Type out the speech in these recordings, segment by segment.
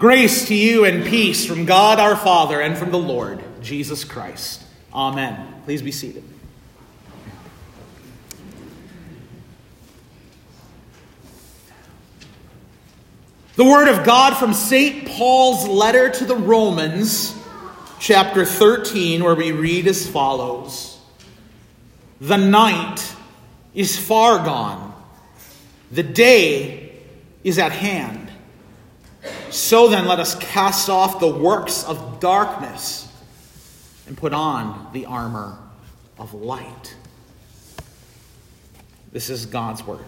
Grace to you and peace from God our Father and from the Lord Jesus Christ. Amen. Please be seated. The Word of God from St. Paul's letter to the Romans, chapter 13, where we read as follows The night is far gone, the day is at hand. So then, let us cast off the works of darkness and put on the armor of light. This is God's word.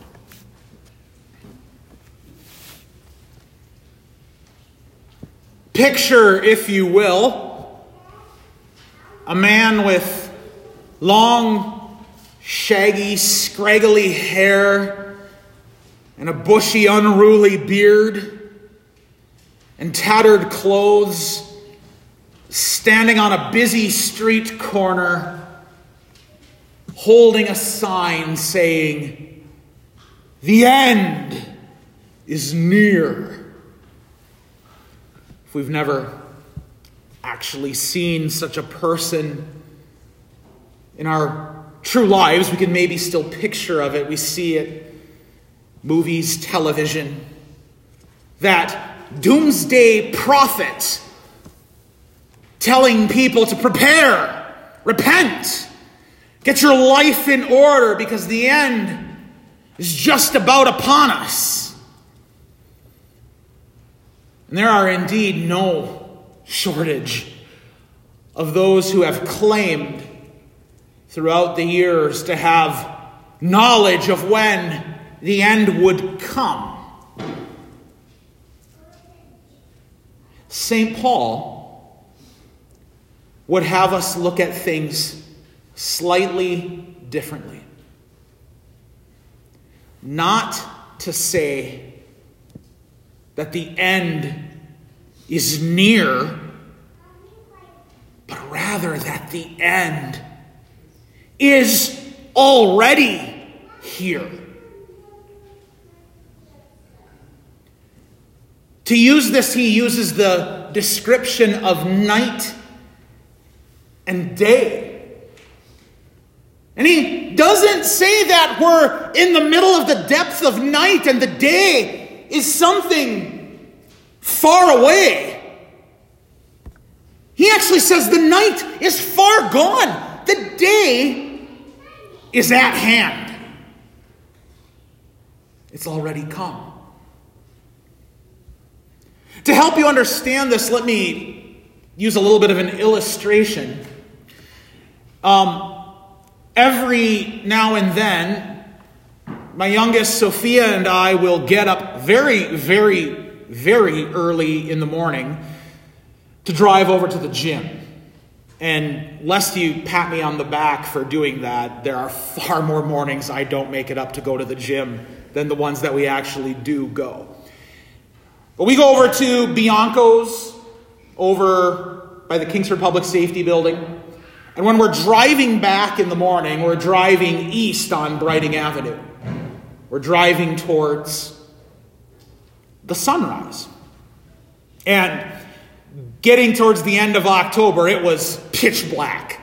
Picture, if you will, a man with long, shaggy, scraggly hair and a bushy, unruly beard and tattered clothes, standing on a busy street corner, holding a sign saying, The end is near. If we've never actually seen such a person in our true lives, we can maybe still picture of it. We see it movies, television. That doomsday prophet telling people to prepare, repent, get your life in order because the end is just about upon us. And there are indeed no shortage of those who have claimed throughout the years to have knowledge of when the end would come. St. Paul would have us look at things slightly differently. Not to say that the end is near, but rather that the end is already here. To use this, he uses the description of night and day. And he doesn't say that we're in the middle of the depth of night and the day is something far away. He actually says the night is far gone, the day is at hand. It's already come. To help you understand this, let me use a little bit of an illustration. Um, every now and then, my youngest Sophia and I will get up very, very, very early in the morning to drive over to the gym. And lest you pat me on the back for doing that, there are far more mornings I don't make it up to go to the gym than the ones that we actually do go. But we go over to Bianco's over by the Kingsford Public Safety Building. And when we're driving back in the morning, we're driving east on Breitung Avenue. We're driving towards the sunrise. And getting towards the end of October, it was pitch black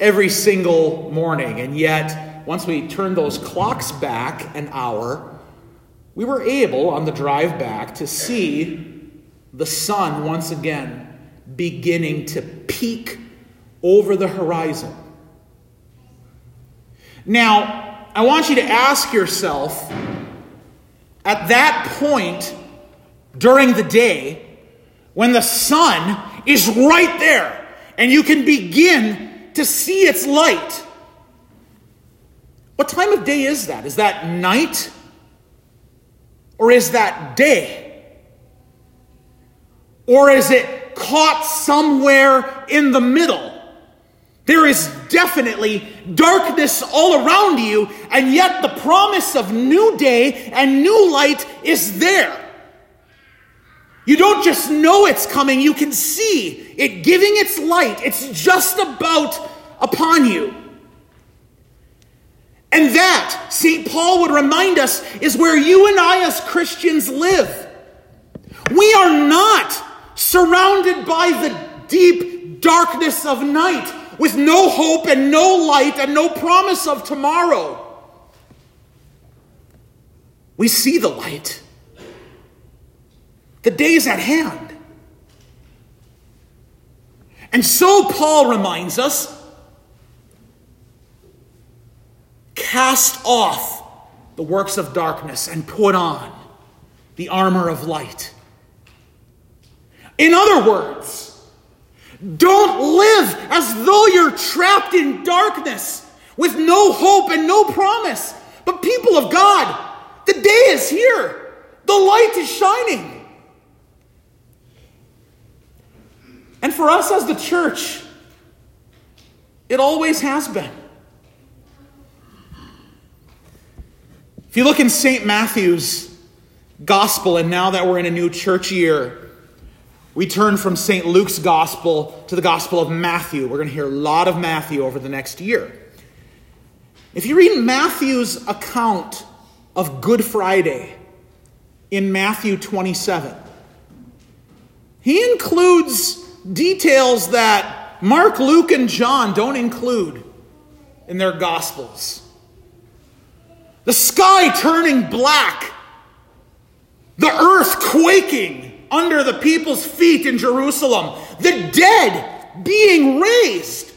every single morning. And yet, once we turned those clocks back an hour, we were able on the drive back to see the sun once again beginning to peak over the horizon. Now, I want you to ask yourself at that point during the day when the sun is right there and you can begin to see its light. What time of day is that? Is that night? Or is that day? Or is it caught somewhere in the middle? There is definitely darkness all around you, and yet the promise of new day and new light is there. You don't just know it's coming, you can see it giving its light. It's just about upon you. That, St. Paul would remind us, is where you and I as Christians live. We are not surrounded by the deep darkness of night with no hope and no light and no promise of tomorrow. We see the light. The day is at hand. And so Paul reminds us cast off the works of darkness and put on the armor of light. In other words, don't live as though you're trapped in darkness with no hope and no promise. But, people of God, the day is here, the light is shining. And for us as the church, it always has been. If you look in St. Matthew's gospel, and now that we're in a new church year, we turn from St. Luke's gospel to the gospel of Matthew. We're going to hear a lot of Matthew over the next year. If you read Matthew's account of Good Friday in Matthew 27, he includes details that Mark, Luke, and John don't include in their gospels. The sky turning black, the earth quaking under the people's feet in Jerusalem, the dead being raised.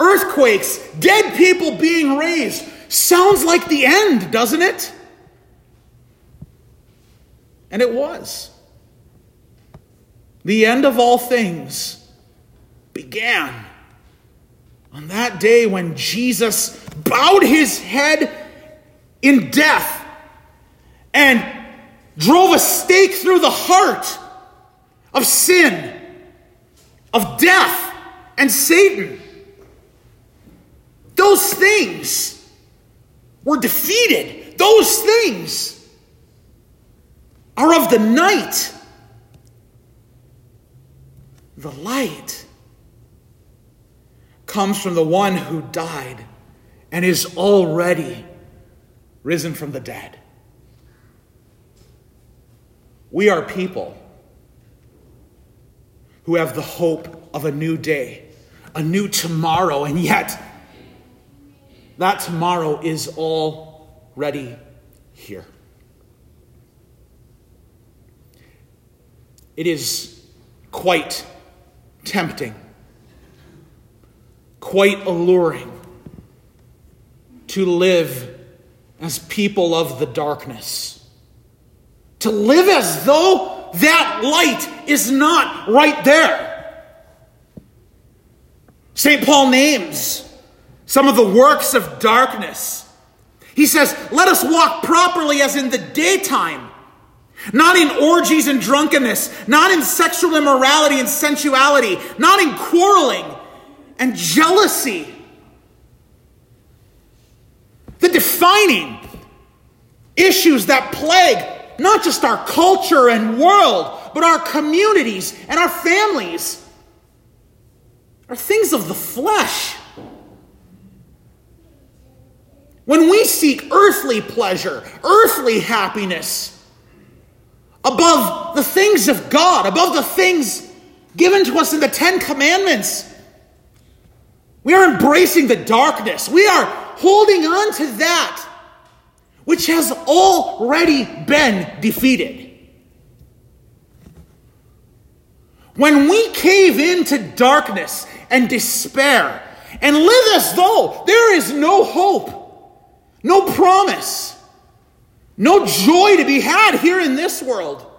Earthquakes, dead people being raised. Sounds like the end, doesn't it? And it was. The end of all things began on that day when Jesus bowed his head in death and drove a stake through the heart of sin, of death, and Satan. Those things were defeated. Those things are of the night. The light comes from the one who died and is already risen from the dead. We are people who have the hope of a new day, a new tomorrow, and yet that tomorrow is already here. It is quite tempting, quite alluring to live as people of the darkness to live as though that light is not right there. St. Paul names some of the works of darkness. He says, Let us walk properly as in the daytime, not in orgies and drunkenness, not in sexual immorality and sensuality, not in quarreling and jealousy. The defining issues that plague not just our culture and world, but our communities and our families are things of the flesh. When we seek earthly pleasure, earthly happiness, above the things of God, above the things given to us in the Ten Commandments, we are embracing the darkness. We are holding on to that which has already been defeated. When we cave into darkness and despair and live as though there is no hope, no promise, no joy to be had here in this world,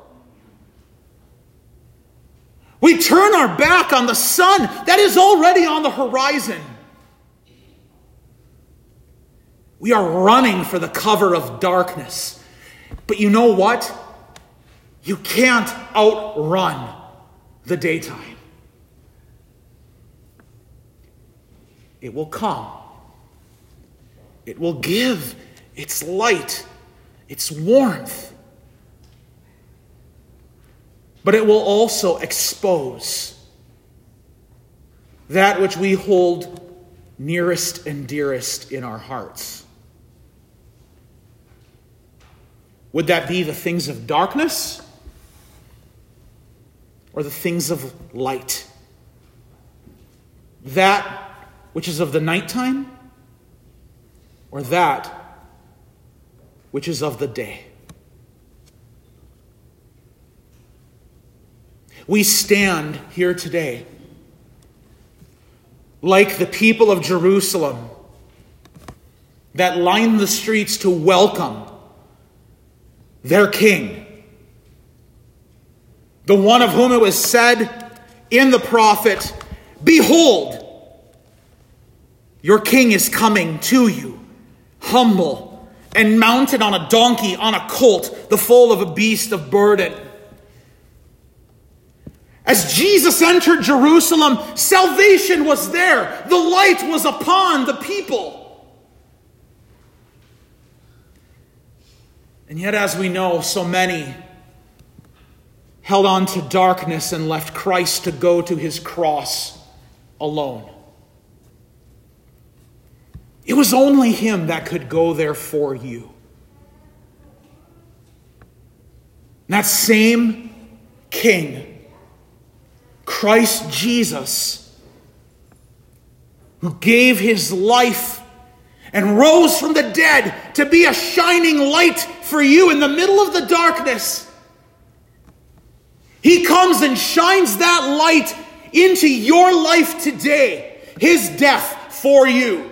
we turn our back on the sun that is already on the horizon. We are running for the cover of darkness. But you know what? You can't outrun the daytime. It will come. It will give its light, its warmth. But it will also expose that which we hold nearest and dearest in our hearts. Would that be the things of darkness or the things of light? That which is of the nighttime or that which is of the day? We stand here today like the people of Jerusalem that line the streets to welcome their king. The one of whom it was said in the prophet, Behold, your king is coming to you, humble and mounted on a donkey, on a colt, the foal of a beast of burden. As Jesus entered Jerusalem, salvation was there. The light was upon the people. And yet, as we know, so many held on to darkness and left Christ to go to his cross alone. It was only him that could go there for you. That same king, Christ Jesus, who gave his life and rose from the dead to be a shining light for you in the middle of the darkness. He comes and shines that light into your life today. His death for you,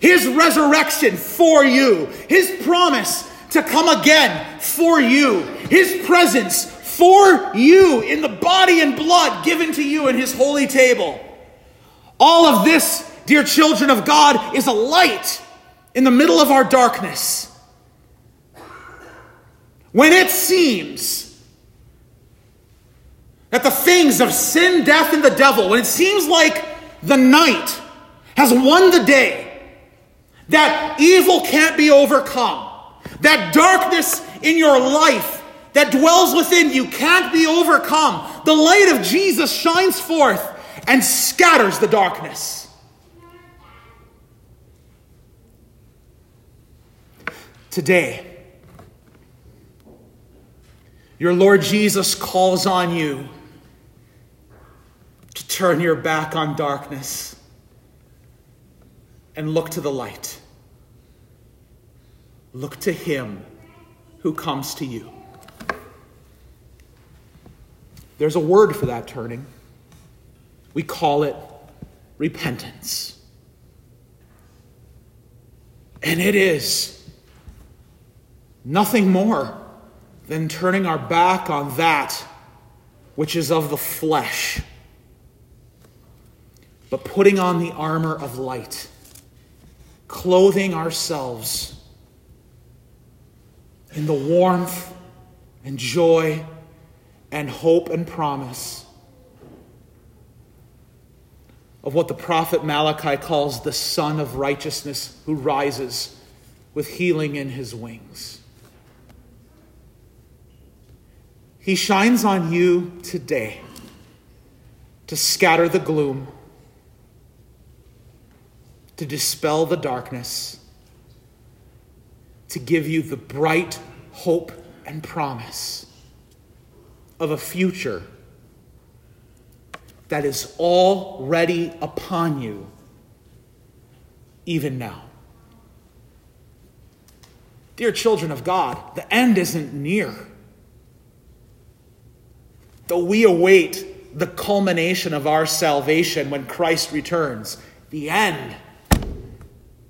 His resurrection for you, His promise to come again for you, His presence for you in the body and blood given to you in His holy table. All of this, dear children of God, is a light in the middle of our darkness, when it seems that the things of sin, death, and the devil, when it seems like the night has won the day, that evil can't be overcome, that darkness in your life that dwells within you can't be overcome, the light of Jesus shines forth and scatters the darkness. today. Your Lord Jesus calls on you to turn your back on darkness and look to the light. Look to Him who comes to you. There's a word for that turning. We call it repentance. And it is Nothing more than turning our back on that which is of the flesh, but putting on the armor of light, clothing ourselves in the warmth and joy and hope and promise of what the prophet Malachi calls the Son of Righteousness who rises with healing in his wings. He shines on you today to scatter the gloom, to dispel the darkness, to give you the bright hope and promise of a future that is already upon you, even now. Dear children of God, the end isn't near. Though we await the culmination of our salvation when Christ returns, the end,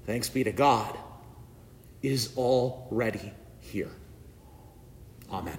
thanks be to God, is already here. Amen.